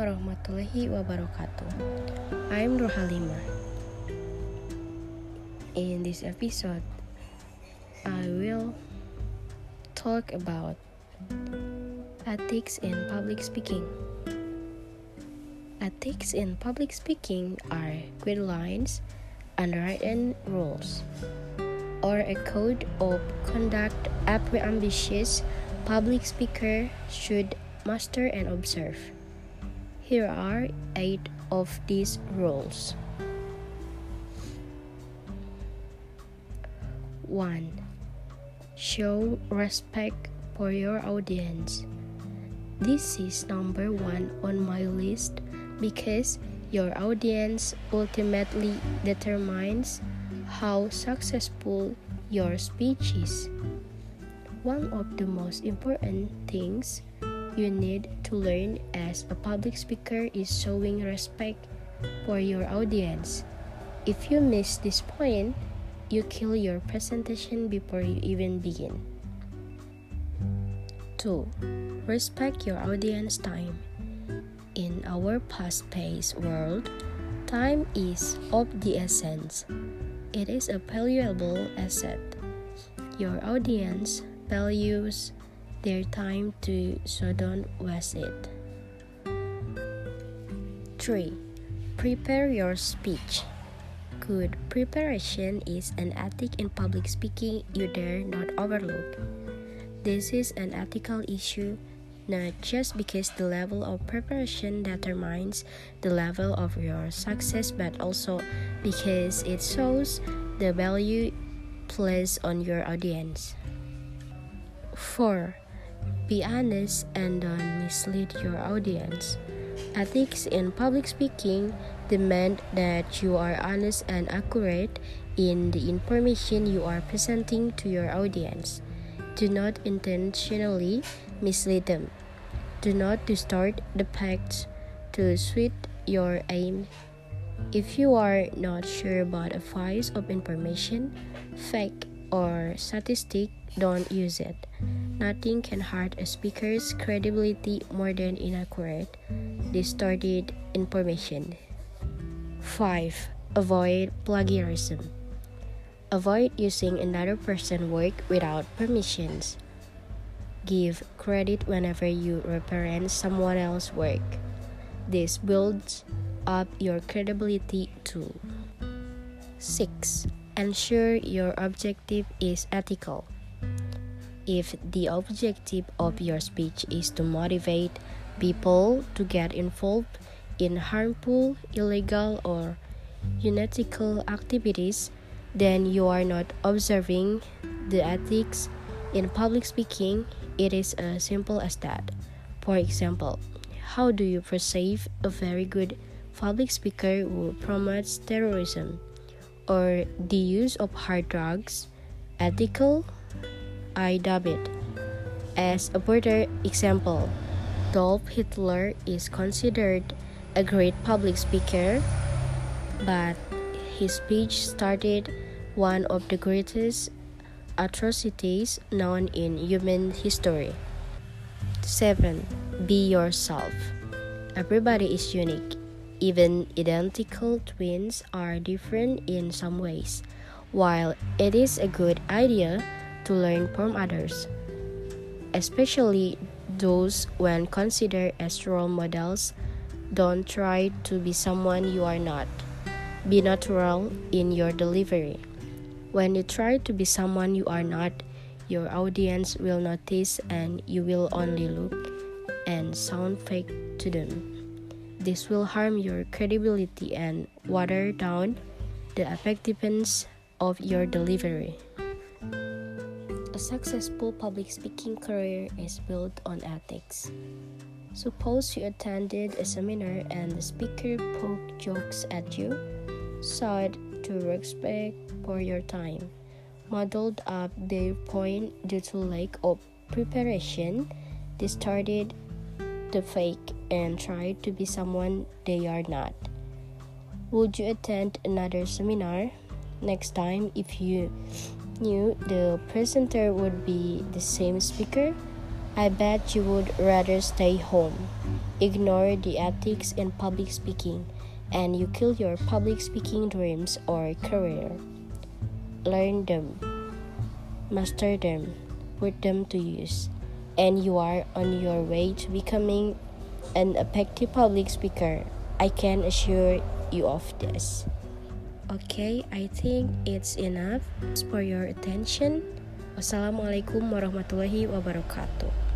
warahmatullahi wabarakatuh. I'm Rohalima. In this episode, I will talk about ethics in public speaking. Ethics in public speaking are guidelines, unwritten rules, or a code of conduct every ambitious public speaker should master and observe. Here are eight of these rules. 1. Show respect for your audience. This is number one on my list because your audience ultimately determines how successful your speech is. One of the most important things you need to learn as a public speaker is showing respect for your audience. If you miss this point, you kill your presentation before you even begin. 2. Respect your audience time. In our fast paced world, time is of the essence. It is a valuable asset. Your audience values their time to so don't it. 3. Prepare your speech. Good preparation is an ethic in public speaking you dare not overlook. This is an ethical issue not just because the level of preparation determines the level of your success, but also because it shows the value placed on your audience. 4. Be honest and don't mislead your audience. Ethics in public speaking demand that you are honest and accurate in the information you are presenting to your audience. Do not intentionally mislead them. Do not distort the facts to suit your aim. If you are not sure about a piece of information, fact, or statistic, don't use it. Nothing can hurt a speaker's credibility more than inaccurate, distorted information. 5. Avoid plagiarism. Avoid using another person's work without permissions. Give credit whenever you reference someone else's work. This builds up your credibility too. 6. Ensure your objective is ethical. If the objective of your speech is to motivate people to get involved in harmful, illegal, or unethical activities, then you are not observing the ethics in public speaking. It is as simple as that. For example, how do you perceive a very good public speaker who promotes terrorism or the use of hard drugs? Ethical I dub it. As a further example, Adolf Hitler is considered a great public speaker, but his speech started one of the greatest atrocities known in human history. 7. Be yourself. Everybody is unique. Even identical twins are different in some ways. While it is a good idea to learn from others, especially those when considered as role models. Don't try to be someone you are not. Be natural in your delivery. When you try to be someone you are not, your audience will notice and you will only look and sound fake to them. This will harm your credibility and water down the effectiveness of your delivery. Successful public speaking career is built on ethics. Suppose you attended a seminar and the speaker poked jokes at you, sought to respect for your time, muddled up their point due to lack of preparation, distorted the fake, and tried to be someone they are not. Would you attend another seminar next time if you knew the presenter would be the same speaker, I bet you would rather stay home, ignore the ethics in public speaking, and you kill your public speaking dreams or career. Learn them, master them, put them to use, and you are on your way to becoming an effective public speaker. I can assure you of this. Okay, I think it's enough for your attention. Wassalamualaikum warahmatullahi wabarakatuh.